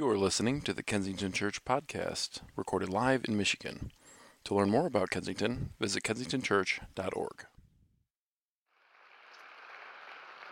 You are listening to the Kensington Church podcast, recorded live in Michigan. To learn more about Kensington, visit kensingtonchurch.org.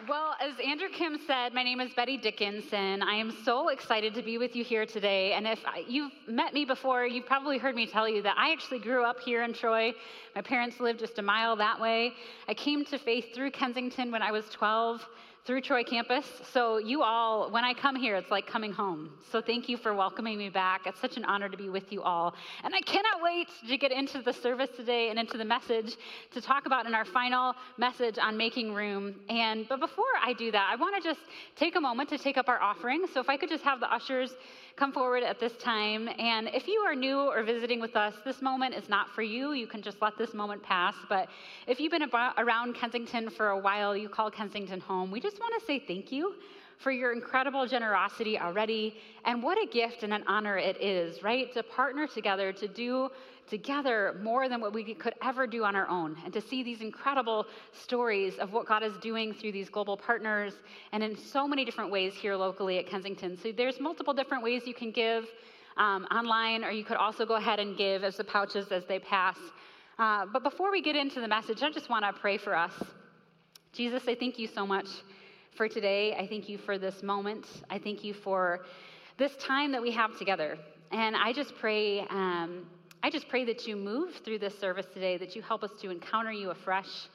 Well, as Andrew Kim said, my name is Bette Dickinson. I am so excited to be with you here today. And if you've met me before, you've probably heard me tell you that I actually grew up here in Troy. My parents lived just a mile that way. I came to faith through Kensington when I was 12 through Troy campus. So, you all, when I come here, it's like coming home. So, thank you for welcoming me back. It's such an honor to be with you all. And I cannot wait to get into the service today and into the message to talk about in our final message on making room. And, but before I do that, I want to just take a moment to take up our offering. So, if I could just have the ushers come forward at this time. And if you are new or visiting with us, this moment is not for you. You can just let this moment pass. But if you've been about, around Kensington for a while, you call Kensington home, we just want to say thank you for your incredible generosity already. And what a gift and an honor it is, right? To partner together to do together more than what we could ever do on our own, and to see these incredible stories of what God is doing through these global partners and in so many different ways here locally at Kensington. So there's multiple different ways you can give um, online, or you could also go ahead and give as the pouches as they pass. Uh, but before we get into the message, I just want to pray for us. Jesus, I thank you so much for today. I thank you for this moment. I thank you for this time that we have together. And I just pray um, I just pray that you move through this service today, that you help us to encounter you afresh,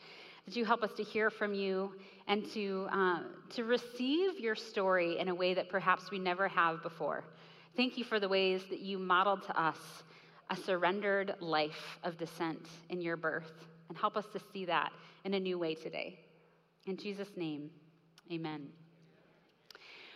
that you help us to hear from you, and to, uh, to receive your story in a way that perhaps we never have before. Thank you for the ways that you modeled to us a surrendered life of descent in your birth, and help us to see that in a new way today. In Jesus' name, amen.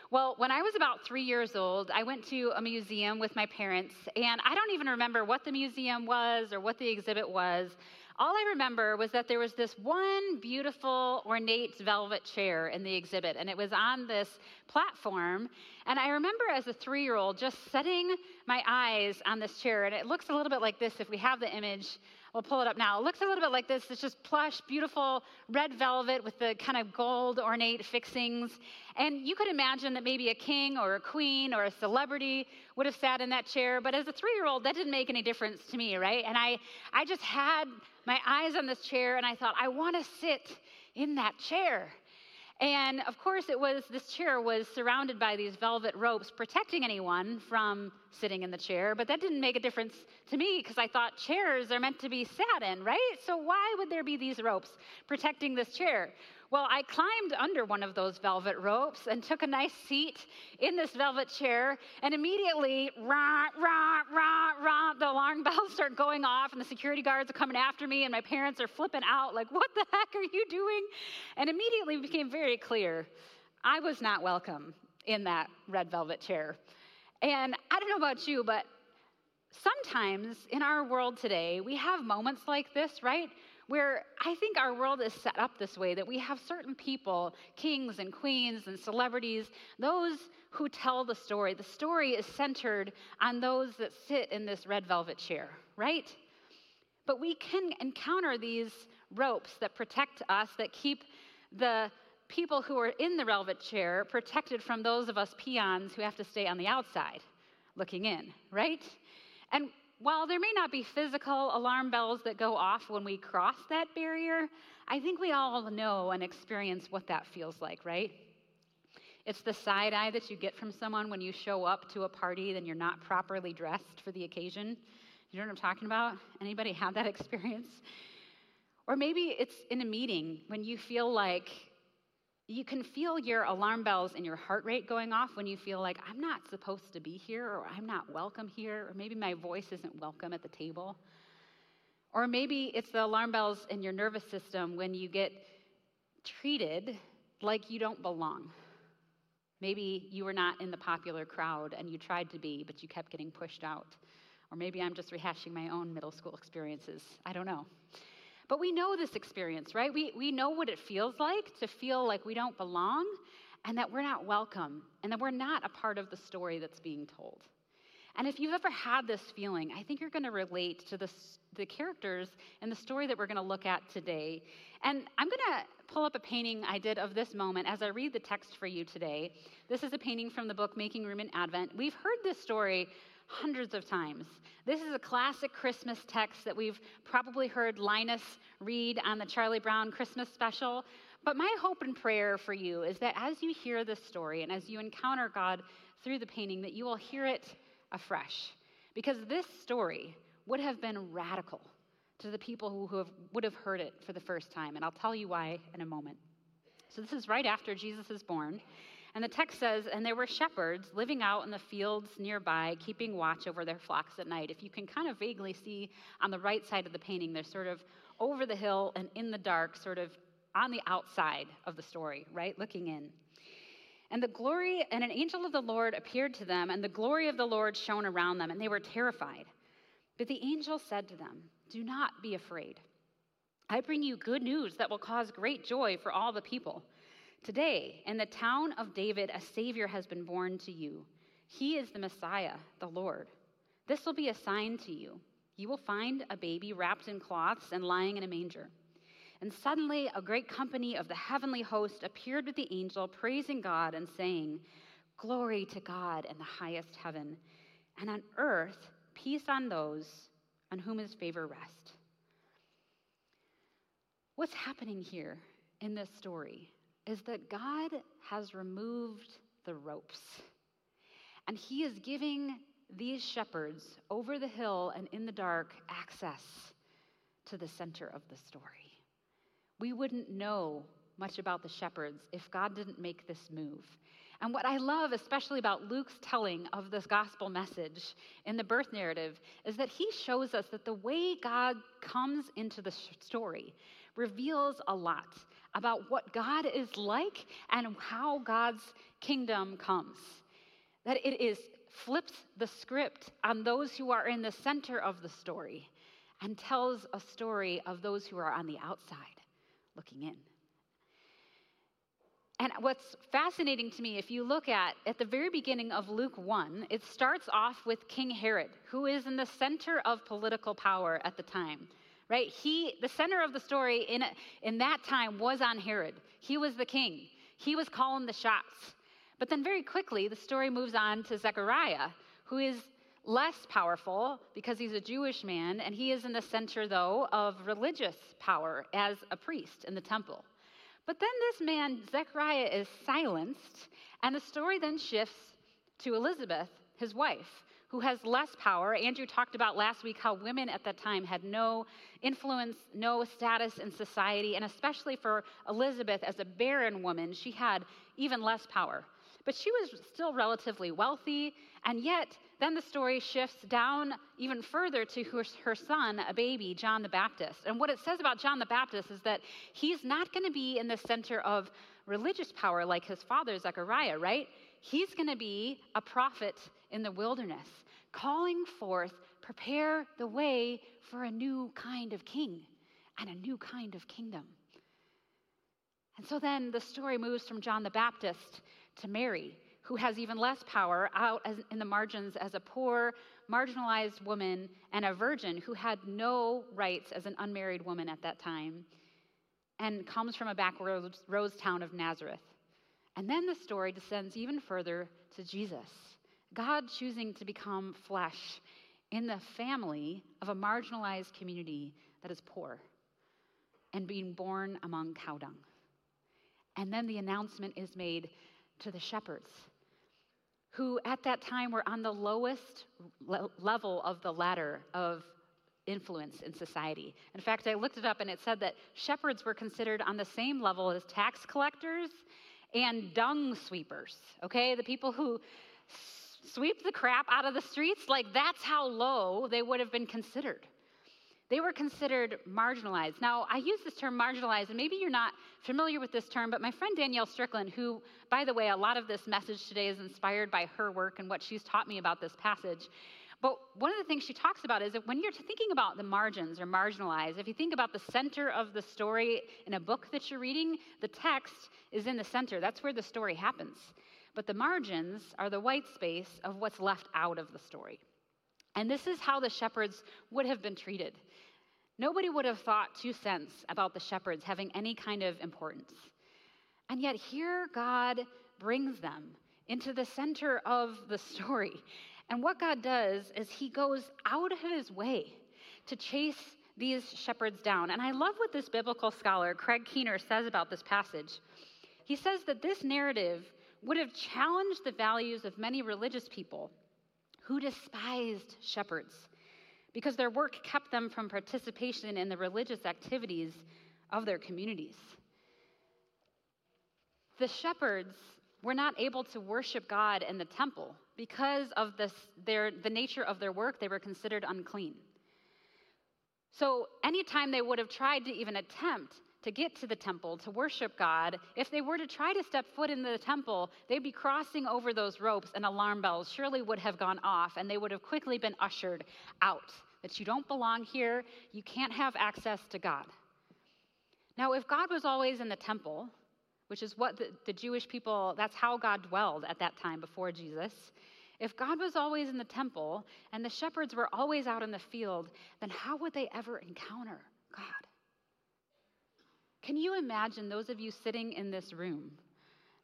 Well, when I was about three years old, I went to a museum with my parents, and I don't even remember what the museum was or what the exhibit was. All I remember was that there was this one beautiful, ornate velvet chair in the exhibit, and it was on this platform. And I remember as a three year old just setting my eyes on this chair, and it looks a little bit like this if we have the image We'll pull it up now. It looks a little bit like this. It's just plush, beautiful red velvet with the kind of gold ornate fixings. And you could imagine that maybe a king or a queen or a celebrity would have sat in that chair. But as a three year old, that didn't make any difference to me, right? And I, I just had my eyes on this chair and I thought, I want to sit in that chair. And of course, it was this chair was surrounded by these velvet ropes protecting anyone from sitting in the chair, but that didn't make a difference to me because I thought chairs are meant to be sat in, right? So why would there be these ropes protecting this chair? Well, I climbed under one of those velvet ropes and took a nice seat in this velvet chair, and immediately, rah, rah, rah, rah, the alarm bells start going off, and the security guards are coming after me, and my parents are flipping out, like, what the heck are you doing? And immediately became very clear I was not welcome in that red velvet chair. And I don't know about you, but sometimes in our world today, we have moments like this, right? Where I think our world is set up this way that we have certain people, kings and queens and celebrities, those who tell the story. The story is centered on those that sit in this red velvet chair, right? But we can encounter these ropes that protect us, that keep the people who are in the velvet chair protected from those of us peons who have to stay on the outside looking in, right? And while there may not be physical alarm bells that go off when we cross that barrier, I think we all know and experience what that feels like, right? It's the side eye that you get from someone when you show up to a party and you're not properly dressed for the occasion. You know what I'm talking about? Anybody have that experience? Or maybe it's in a meeting when you feel like you can feel your alarm bells and your heart rate going off when you feel like I'm not supposed to be here or I'm not welcome here or maybe my voice isn't welcome at the table. Or maybe it's the alarm bells in your nervous system when you get treated like you don't belong. Maybe you were not in the popular crowd and you tried to be, but you kept getting pushed out. Or maybe I'm just rehashing my own middle school experiences. I don't know. But we know this experience, right? We, we know what it feels like to feel like we don't belong and that we're not welcome and that we're not a part of the story that's being told. And if you've ever had this feeling, I think you're going to relate to the, the characters in the story that we're going to look at today. And I'm going to pull up a painting I did of this moment as I read the text for you today. This is a painting from the book Making Room in Advent. We've heard this story hundreds of times. This is a classic Christmas text that we've probably heard Linus read on the Charlie Brown Christmas special. But my hope and prayer for you is that as you hear this story and as you encounter God through the painting, that you will hear it afresh. Because this story would have been radical to the people who, have, would have heard it for the first time. And I'll tell you why in a moment. So, this is right after Jesus is born. And the text says, And there were shepherds living out in the fields nearby, keeping watch over their flocks at night. If you can kind of vaguely see on the right side of the painting, they're sort of over the hill and in the dark, sort of on the outside of the story, right? Looking in. And the glory, and an angel of the Lord appeared to them, and the glory of the Lord shone around them, and they were terrified. But the angel said to them, Do not be afraid. I bring you good news that will cause great joy for all the people. Today, in the town of David, a Savior has been born to you. He is the Messiah, the Lord. This will be a sign to you. You will find a baby wrapped in cloths and lying in a manger. And suddenly, a great company of the heavenly host appeared with the angel, praising God and saying, Glory to God in the highest heaven, and on earth, peace on those on whom his favor rests. What's happening here in this story is that God has removed the ropes, and he is giving these shepherds over the hill and in the dark access to the center of the story. We wouldn't know much about the shepherds if God didn't make this move. And what I love, especially about Luke's telling of this gospel message in the birth narrative, is that he shows us that the way God comes into the story reveals a lot about what God is like and how God's kingdom comes. That it is flips the script on those who are in the center of the story and tells a story of those who are on the outside looking in. And what's fascinating to me, if you look at at the very beginning of Luke 1, it starts off with King Herod, who is in the center of political power at the time. Right? He, the center of the story in, in that time was on Herod. He was the king. He was calling the shots. But then very quickly, the story moves on to Zechariah, who is less powerful because he's a Jewish man, and he is in the center, though, of religious power as a priest in the temple. But then this man, Zechariah, is silenced, and the story then shifts to Elizabeth, his wife, who has less power. Andrew talked about last week how women at that time had no influence, no status in society, and especially for Elizabeth as a barren woman, she had even less power. But she was still relatively wealthy, and yet then the story shifts down even further to her, her, son, a baby, John the Baptist. And what it says about John the Baptist is that he's not going to be in the center of religious power like his father, Zechariah, right? He's going to be a prophet in the wilderness, calling forth, prepare the way for a new kind of king and a new kind of kingdom. And so then the story moves from John the Baptist to Mary, who has even less power out in the margins as a poor, marginalized woman and a virgin who had no rights as an unmarried woman at that time and comes from a backroads rose town of Nazareth. And then the story descends even further to Jesus, God choosing to become flesh in the family of a marginalized community that is poor and being born among cow dung. And then the announcement is made to the shepherds, who at that time were on the lowest le- level of the ladder of influence in society. In fact, I looked it up and it said that shepherds were considered on the same level as tax collectors and dung sweepers, okay? The people who sweep the crap out of the streets, like that's how low they would have been considered. They were considered marginalized. Now, I use this term marginalized, and maybe you're not familiar with this term, but my friend Danielle Strickland, who, by the way, a lot of this message today is inspired by her work and what she's taught me about this passage. But one of the things she talks about is that when you're thinking about the margins or marginalized, if you think about the center of the story in a book that you're reading, the text is in the center. That's where the story happens. But the margins are the white space of what's left out of the story. And this is how the shepherds would have been treated. Nobody would have thought two cents about the shepherds having any kind of importance. And yet, here God brings them into the center of the story. And what God does is he goes out of his way to chase these shepherds down. And I love what this biblical scholar, Craig Keener, says about this passage. He says that this narrative would have challenged the values of many religious people who despised shepherds because their work kept them from participation in the religious activities of their communities. The shepherds were not able to worship God in the temple because of this, their, the nature of their work, they were considered unclean. So, anytime they would have tried to even attempt to get to the temple to worship God, if they were to try to step foot in the temple, they'd be crossing over those ropes and alarm bells surely would have gone off and they would have quickly been ushered out. That you don't belong here, you can't have access to God. Now, if God was always in the temple, which is what the, the Jewish people, that's how God dwelled at that time before Jesus. If God was always in the temple and the shepherds were always out in the field, then how would they ever encounter God? Can you imagine those of you sitting in this room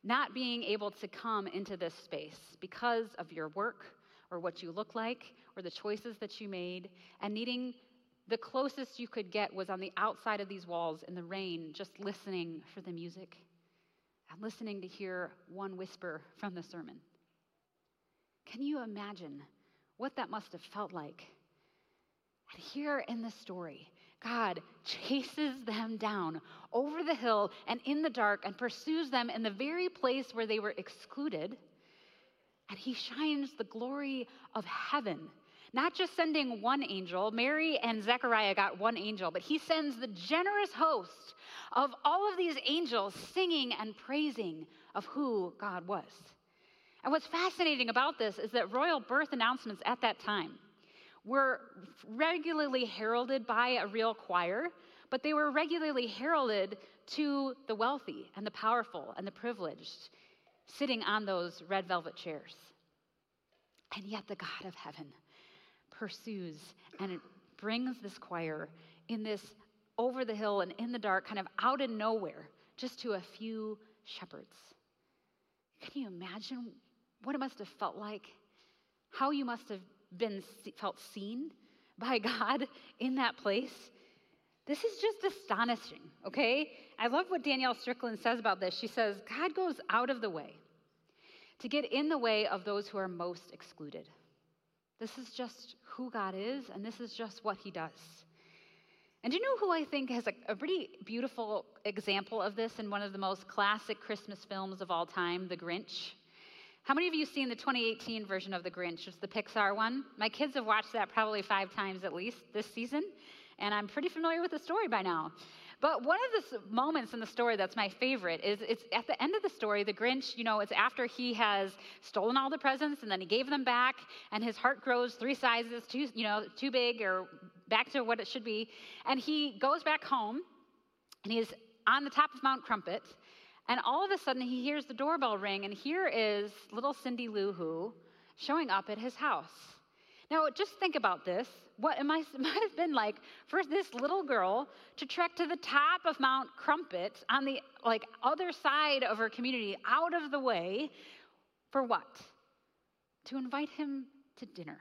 not being able to come into this space because of your work or what you look like or the choices that you made and needing the closest you could get was on the outside of these walls in the rain, just listening for the music and listening to hear one whisper from the sermon. Can you imagine what that must have felt like? And here in the story, God chases them down over the hill and in the dark and pursues them in the very place where they were excluded. And he shines the glory of heaven not just sending one angel, Mary and Zechariah got one angel, but he sends the generous host of all of these angels singing and praising of who God was. And what's fascinating about this is that royal birth announcements at that time were regularly heralded by a real choir, but they were regularly heralded to the wealthy and the powerful and the privileged sitting on those red velvet chairs. And yet, the God of heaven pursues and brings this choir in this over the hill and in the dark, kind of out of nowhere, just to a few shepherds. Can you imagine what it must have felt like? How you must have been felt seen by God in that place? This is just astonishing, okay? I love what Danielle Strickland says about this. She says, God goes out of the way to get in the way of those who are most excluded. This is just who God is, and this is just what He does. And do you know who I think has a, a, pretty beautiful example of this in one of the most classic Christmas films of all time, The Grinch? How many of you seen the 2018 version of The Grinch? It's the Pixar one. My kids have watched that probably five times at least this season, and I'm pretty familiar with the story by now. But one of the moments in the story that's my favorite is it's at the end of the story, the Grinch, you know, it's after he has stolen all the presents and then he gave them back, and his heart grows three sizes too, you know, too big or back to what it should be. And he goes back home and he's on the top of Mount Crumpit, and all of a sudden he hears the doorbell ring, and here is little Cindy Lou Who showing up at his house. Now, just think about this. What it might, have been like for this little girl to trek to the top of Mount Crumpit on the like other side of her community, out of the way, for what? To invite him to dinner.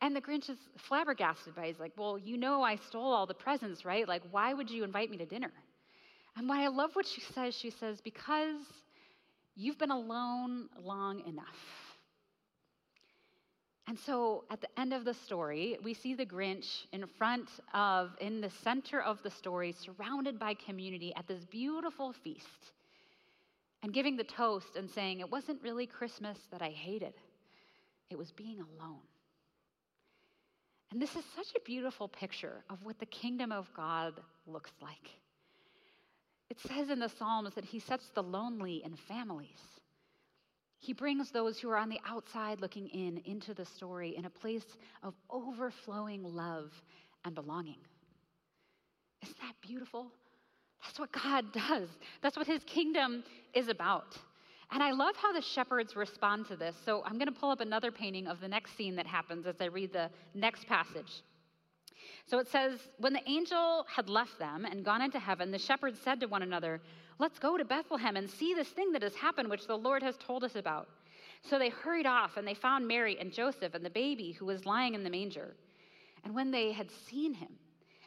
And the Grinch is flabbergasted by. He's like, "Well, you know, I stole all the presents, right? Like, why would you invite me to dinner?" And why I love what she says, she says, "Because you've been alone long enough." And so at the end of the story, we see the Grinch in front of, in the center of the story, surrounded by community at this beautiful feast and giving the toast and saying, It wasn't really Christmas that I hated, it was being alone. And this is such a beautiful picture of what the kingdom of God looks like. It says in the Psalms that he sets the lonely in families. He brings those who are on the outside looking in into the story in a place of overflowing love and belonging. Isn't that beautiful? That's what God does. That's what his kingdom is about. And I love how the shepherds respond to this. So I'm going to pull up another painting of the next scene that happens as I read the next passage. So it says, When the angel had left them and gone into heaven, the shepherds said to one another, Let's go to Bethlehem and see this thing that has happened, which the Lord has told us about. So they hurried off, and they found Mary and Joseph and the baby who was lying in the manger. And when they had seen him,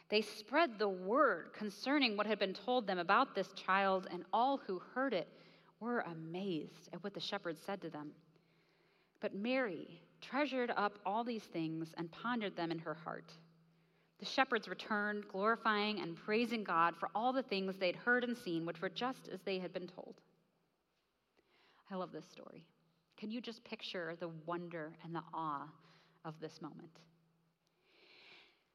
they spread the word concerning what had been told them about this child, and all who heard it were amazed at what the shepherds said to them. But Mary treasured up all these things and pondered them in her heart. The shepherds returned, glorifying and praising God for all the things they'd heard and seen, which were just as they had been told. I love this story. Can you just picture the wonder and the awe of this moment?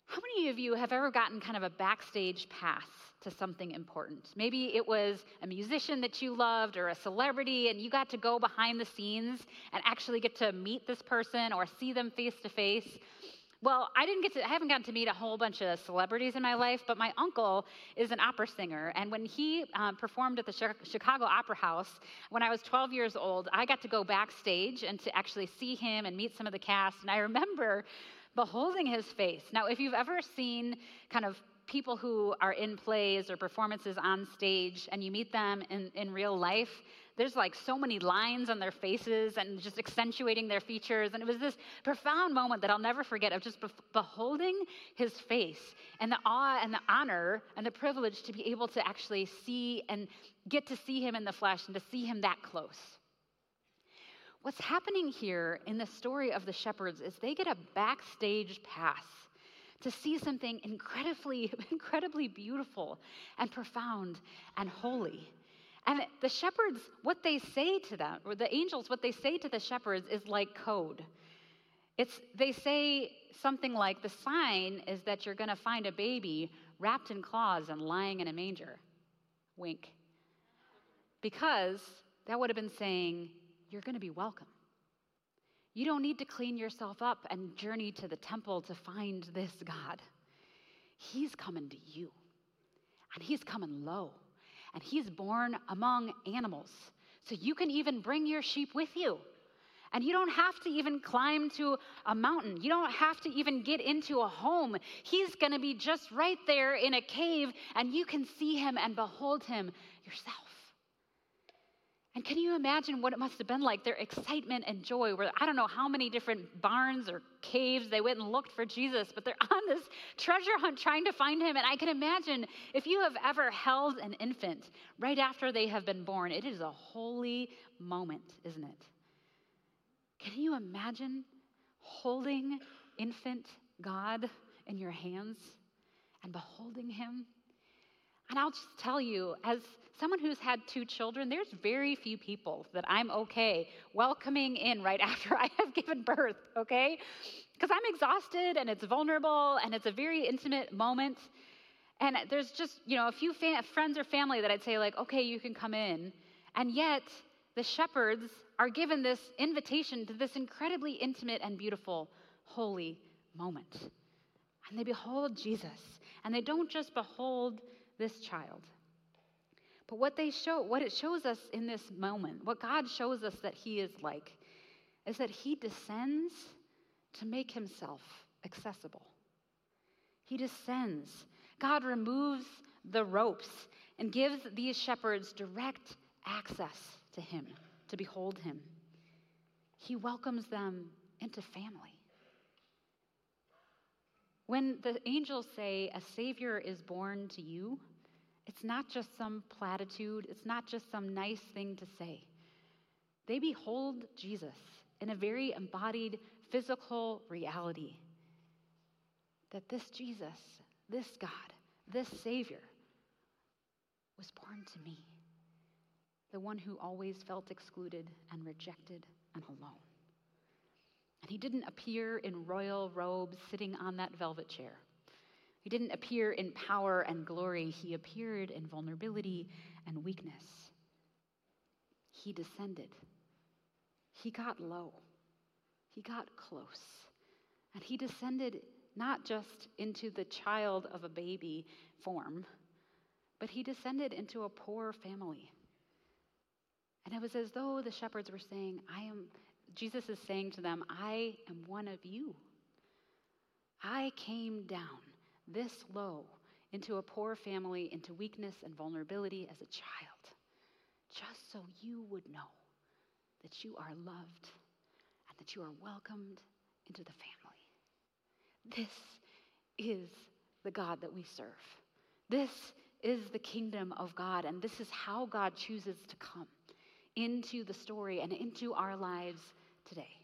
How many of you have ever gotten kind of a backstage pass to something important? Maybe it was a musician that you loved or a celebrity, and you got to go behind the scenes and actually get to meet this person or see them face to face. Well, I didn't get to, I haven't gotten to meet a whole bunch of celebrities in my life, but my uncle is an opera singer. And when he um, performed at the Chicago Opera House when I was 12 years old, I got to go backstage and to actually see him and meet some of the cast. And I remember beholding his face. Now, if you've ever seen kind of people who are in plays or performances on stage and you meet them in, in real life, there's like so many lines on their faces and just accentuating their features. And it was this profound moment that I'll never forget of just beholding his face and the awe and the honor and the privilege to be able to actually see and get to see him in the flesh and to see him that close. What's happening here in the story of the shepherds is they get a backstage pass to see something incredibly, incredibly beautiful and profound and holy. And the shepherds, what they say to them, or the angels, what they say to the shepherds is like code. It's, they say something like, the sign is that you're going to find a baby wrapped in claws and lying in a manger. Wink. Because that would have been saying, you're going to be welcome. You don't need to clean yourself up and journey to the temple to find this God. He's coming to you, and He's coming low and he's born among animals. So you can even bring your sheep with you. And you don't have to even climb to a mountain. You don't have to even get into a home. He's going to be just right there in a cave, and you can see him and behold him yourself. And can you imagine what it must have been like, their excitement and joy, where I don't know how many different barns or caves they went and looked for Jesus, but they're on this treasure hunt trying to find him. And I can imagine if you have ever held an infant right after they have been born, it is a holy moment, isn't it? Can you imagine holding infant God in your hands and beholding him? And I'll just tell you, as someone who's had two children, there's very few people that I'm okay welcoming in right after I have given birth, okay? Because I'm exhausted and it's vulnerable and it's a very intimate moment. And there's just, you know, a few fa- friends or family that I'd say, like, okay, you can come in. And yet, the shepherds are given this invitation to this incredibly intimate and beautiful, holy moment. And they behold Jesus. And they don't just behold this child. But what they show, what it shows us in this moment, what God shows us that He is like, is that He descends to make Himself accessible. He descends. God removes the ropes and gives these shepherds direct access to Him, to behold Him. He welcomes them into family. When the angels say, A Savior is born to you, it's not just some platitude, it's not just some nice thing to say. They behold Jesus in a very embodied physical reality that this Jesus, this God, this Savior was born to me, the one who always felt excluded and rejected and alone. And he didn't appear in royal robes sitting on that velvet chair. He didn't appear in power and glory, he appeared in vulnerability and weakness. He descended. He got low. He got close. And he descended not just into the child of a baby form, but he descended into a poor family. And it was as though the shepherds were saying, I am Jesus is saying to them, I am one of you. I came down this low into a poor family, into weakness and vulnerability as a child, just so you would know that you are loved and that you are welcomed into the family. This is the God that we serve. This is the kingdom of God, and this is how God chooses to come into the story and into our lives today.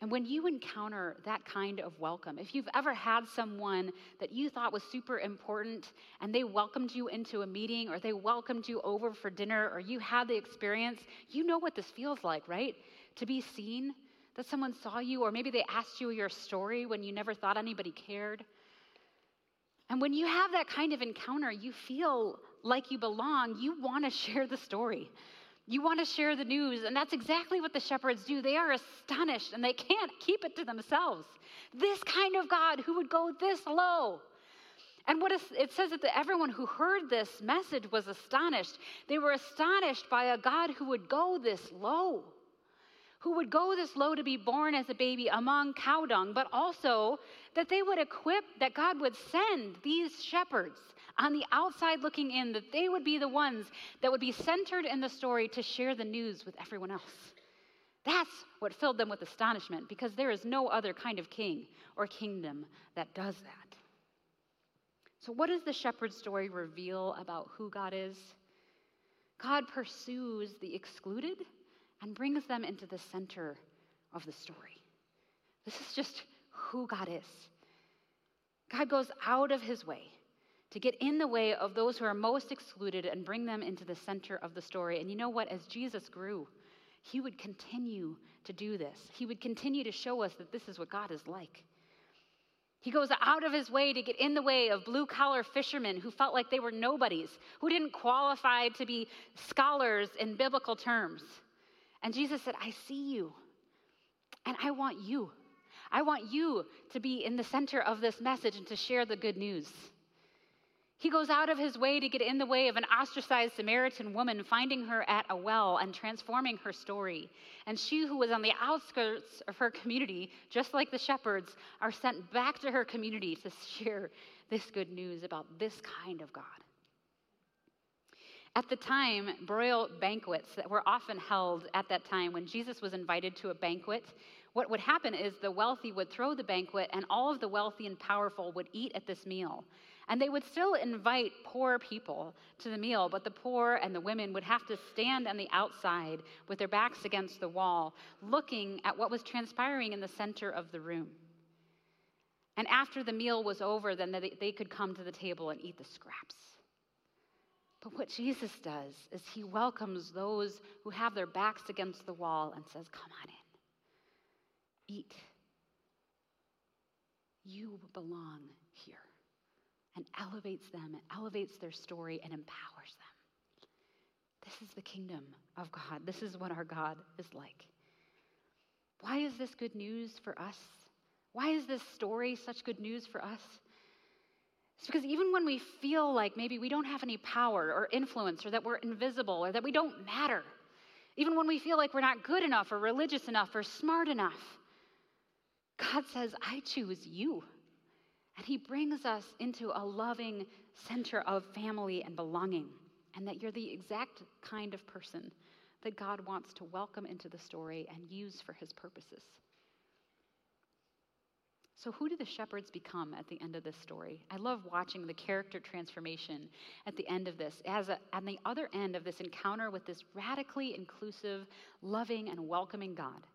And when you encounter that kind of welcome, if you've ever had someone that you thought was super important and they welcomed you into a meeting or they welcomed you over for dinner or you had the experience, you know what this feels like, right? To be seen, that someone saw you, or maybe they asked you your story when you never thought anybody cared. And when you have that kind of encounter, you feel like you belong. You want to share the story. You want to share the news, and that's exactly what the shepherds do. They are astonished and they can't keep it to themselves. This kind of God who would go this low. And what it says that everyone who heard this message was astonished. They were astonished by a God who would go this low, who would go this low to be born as a baby among cow dung, but also that they would equip, that God would send these shepherds on the outside looking in, that they would be the ones that would be centered in the story to share the news with everyone else. That's what filled them with astonishment because there is no other kind of king or kingdom that does that. So, what does the shepherd story reveal about who God is? God pursues the excluded and brings them into the center of the story. This is just who God is. God goes out of his way to get in the way of those who are most excluded and bring them into the center of the story. And you know what? As Jesus grew, he would continue to do this. He would continue to show us that this is what God is like. He goes out of his way to get in the way of blue collar fishermen who felt like they were nobodies, who didn't qualify to be scholars in biblical terms. And Jesus said, I see you, and I want you. I want you to be in the center of this message and to share the good news. He goes out of his way to get in the way of an ostracized Samaritan woman, finding her at a well and transforming her story. And she, who was on the outskirts of her community, just like the shepherds, are sent back to her community to share this good news about this kind of God. At the time, royal banquets that were often held at that time when Jesus was invited to a banquet, what would happen is the wealthy would throw the banquet, and all of the wealthy and powerful would eat at this meal. And they would still invite poor people to the meal, but the poor and the women would have to stand on the outside with their backs against the wall, looking at what was transpiring in the center of the room. And after the meal was over, then they could come to the table and eat the scraps. But what Jesus does is he welcomes those who have their backs against the wall and says, Come on in, eat. You belong here and elevates them and elevates their story and empowers them. This is the kingdom of God. This is what our God is like. Why is this good news for us? Why is this story such good news for us? It's because even when we feel like maybe we don't have any power or influence or that we're invisible or that we don't matter, even when we feel like we're not good enough or religious enough or smart enough, God says, I choose you. And he brings us into a loving center of family and belonging, and that you're the exact kind of person that God wants to welcome into the story and use for his purposes. So, who do the shepherds become at the end of this story? I love watching the character transformation at the end of this. As on the other end of this encounter with this radically inclusive, loving, and welcoming God,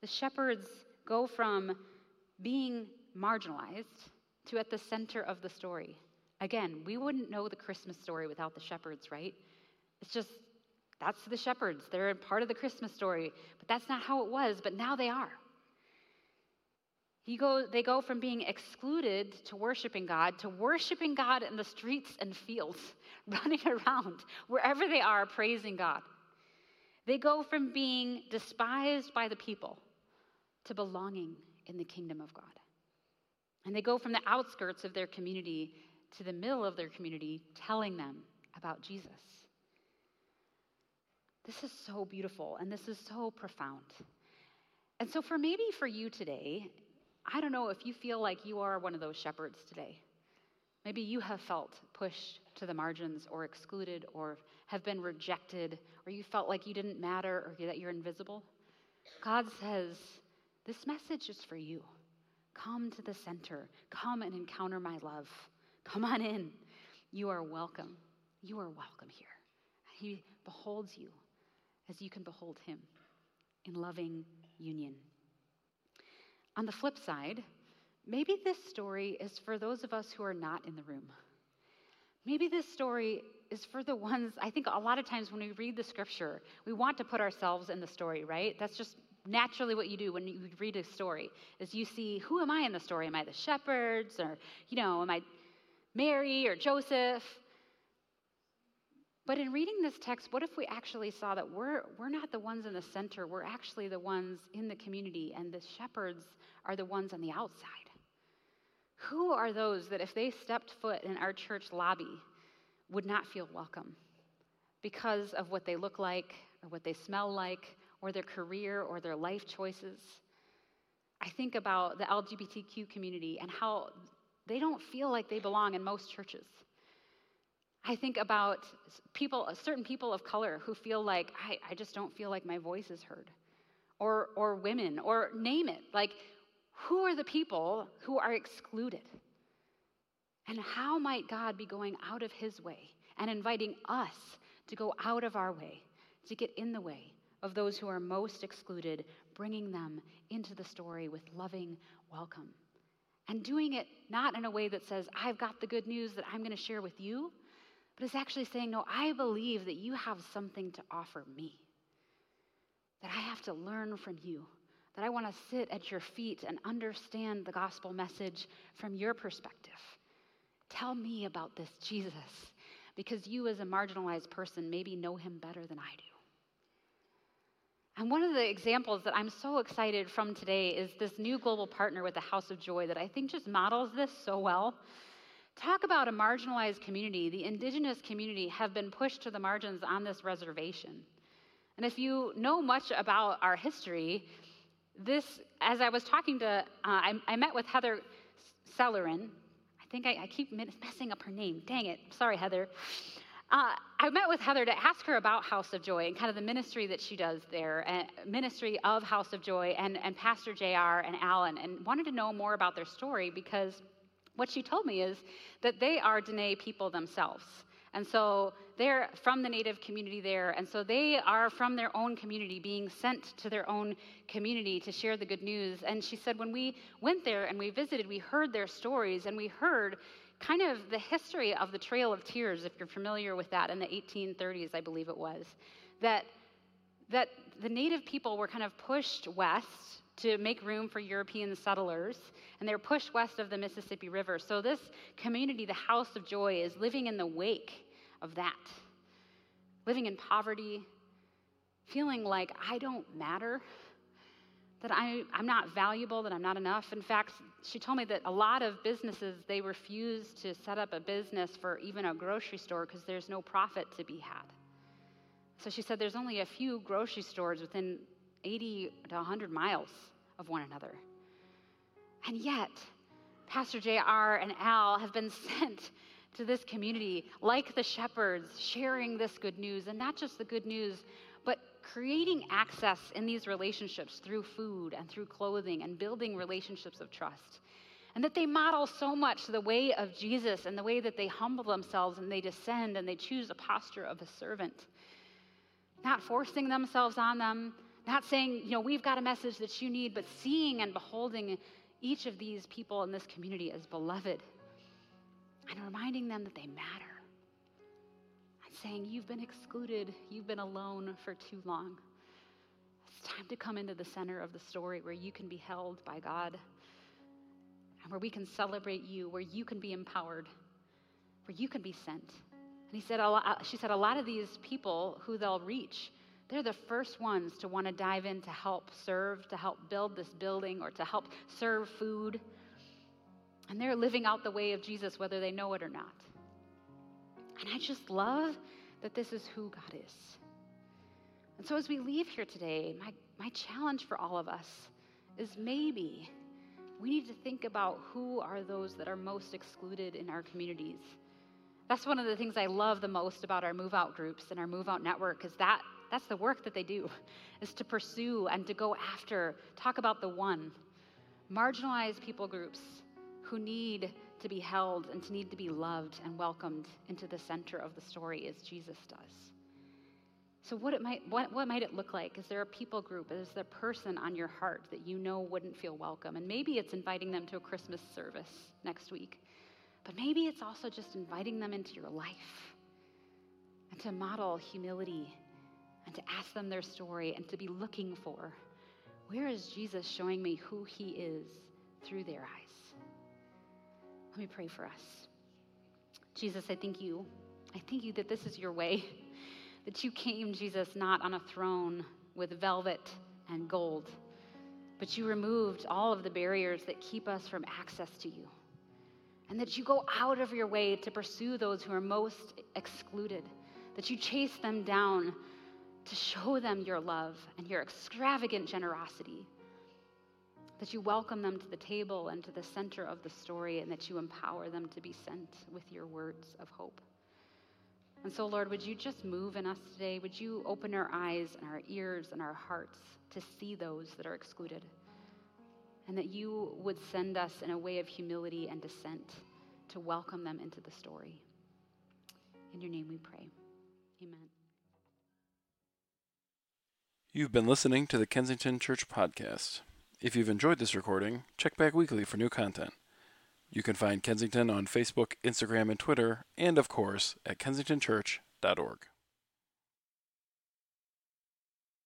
the shepherds go from being marginalized to at the center of the story. Again, we wouldn't know the Christmas story without the shepherds, right? It's just, that's the shepherds. They're part of the Christmas story, but that's not how it was, but now they are. He go, they go from being excluded to worshiping God to worshiping God in the streets and fields, running around wherever they are, praising God. They go from being despised by the people to belonging in the kingdom of God. And they go from the outskirts of their community to the middle of their community, telling them about Jesus. This is so beautiful and this is so profound. And so, for maybe for you today, I don't know if you feel like you are one of those shepherds today. Maybe you have felt pushed to the margins or excluded or have been rejected or you felt like you didn't matter or that you're invisible. God says, This message is for you. Come to the center. Come and encounter my love. Come on in. You are welcome. You are welcome here. He beholds you as you can behold him in loving union. On the flip side, maybe this story is for those of us who are not in the room. Maybe this story is for the ones, I think a lot of times when we read the scripture, we want to put ourselves in the story, right? That's just naturally what you do when you read a story is you see who am i in the story? Am i the shepherds or you know am i mary or joseph? But in reading this text what if we actually saw that we're, we're not the ones in the center we're actually the ones in the community and the shepherds are the ones on the outside? Who are those that if they stepped foot in our church lobby would not feel welcome because of what they look like or what they smell like or their career or their life choices. I think about the LGBTQ community and how they don't feel like they belong in most churches. I think about people, certain people of color who feel like, I, I just don't feel like my voice is heard. Or, or women, or name it. Like, who are the people who are excluded? And how might God be going out of his way and inviting us to go out of our way, to get in the way of those who are most excluded, bringing them into the story with loving welcome. And doing it not in a way that says, I've got the good news that I'm going to share with you, but it's actually saying, No, I believe that you have something to offer me, that I have to learn from you, that I want to sit at your feet and understand the gospel message from your perspective. Tell me about this Jesus, because you, as a marginalized person, maybe know him better than I do. And one of the examples that I'm so excited from today is this new global partner with the House of Joy that I think just models this so well. Talk about a marginalized community. The indigenous community have been pushed to the margins on this reservation. And if you know much about our history, this, as I was talking to, uh, I, I, met with Heather Sellerin. I think I, I keep messing up her name. Dang it. Sorry, Heather. Uh, I met with Heather to ask her about House of Joy and kind of the ministry that she does there, uh, ministry of House of Joy, and, and Pastor JR and Alan, and wanted to know more about their story because what she told me is that they are Dene people themselves. And so they're from the native community there. And so they are from their own community, being sent to their own community to share the good news. And she said, when we went there and we visited, we heard their stories and we heard kind of the history of the Trail of Tears, if you're familiar with that, in the 1830s, I believe it was, that, that the native people were kind of pushed west to make room for European settlers, and they were pushed west of the Mississippi River. So, this community, the House of Joy, is living in the wake of that, living in poverty, feeling like I don't matter that I, I'm not valuable, that I'm not enough. In fact, she told me that a lot of businesses, they refuse to set up a business for even a grocery store because there's no profit to be had. So she said there's only a few grocery stores within 80 to 100 miles of one another. And yet, Pastor JR and Al have been sent to this community like the shepherds, sharing this good news, and not just the good news, creating access in these relationships through food and through clothing and building relationships of trust. And that they model so much the way of Jesus and the way that they humble themselves and they descend and they choose a posture of a servant. Not forcing themselves on them, not saying, you know, we've got a message that you need, but seeing and beholding each of these people in this community as beloved and reminding them that they matter saying, You've been excluded, you've been alone for too long. It's time to come into the center of the story where you can be held by God and where we can celebrate you, where you can be empowered, where you can be sent. And he said, she said, a lot of these people who they'll reach, they're the first ones to want to dive in to help serve, to help build this building, or to help serve food. And they're living out the way of Jesus, whether they know it or not. And I just love that this is who God is. And so as we leave here today, my, my challenge for all of us is maybe we need to think about who are those that are most excluded in our communities. That's one of the things I love the most about our move out groups and our move out network is that that's the work that they do is to pursue and to go after, talk about the one. Marginalized people groups who need to be held and to need to be loved and welcomed into the center of the story as Jesus does. So, what, it might, what, what might it look like? Is there a people group? Is there a person on your heart that you know wouldn't feel welcome? And maybe it's inviting them to a Christmas service next week. But maybe it's also just inviting them into your life and to model humility and to ask them their story and to be looking for where is Jesus showing me who he is through their eyes? Let me pray for us. Jesus, I thank you. I thank you that this is your way that you came, Jesus, not on a throne with velvet and gold, but you removed all of the barriers that keep us from access to you. And that you go out of your way to pursue those who are most excluded, that you chase them down to show them your love and your extravagant generosity, that you welcome them to the table and to the center of the story, and that you empower them to be sent with your words of hope. And so, Lord, would you just move in us today? Would you open our eyes and our ears and our hearts to see those that are excluded? And that you would send us in a way of humility and descent to welcome them into the story. In your name we pray. Amen. You've been listening to the Kensington Church Podcast. If you've enjoyed this recording, check back weekly for new content. You can find Kensington on Facebook, Instagram, and Twitter, and of course at kensingtonchurch.org.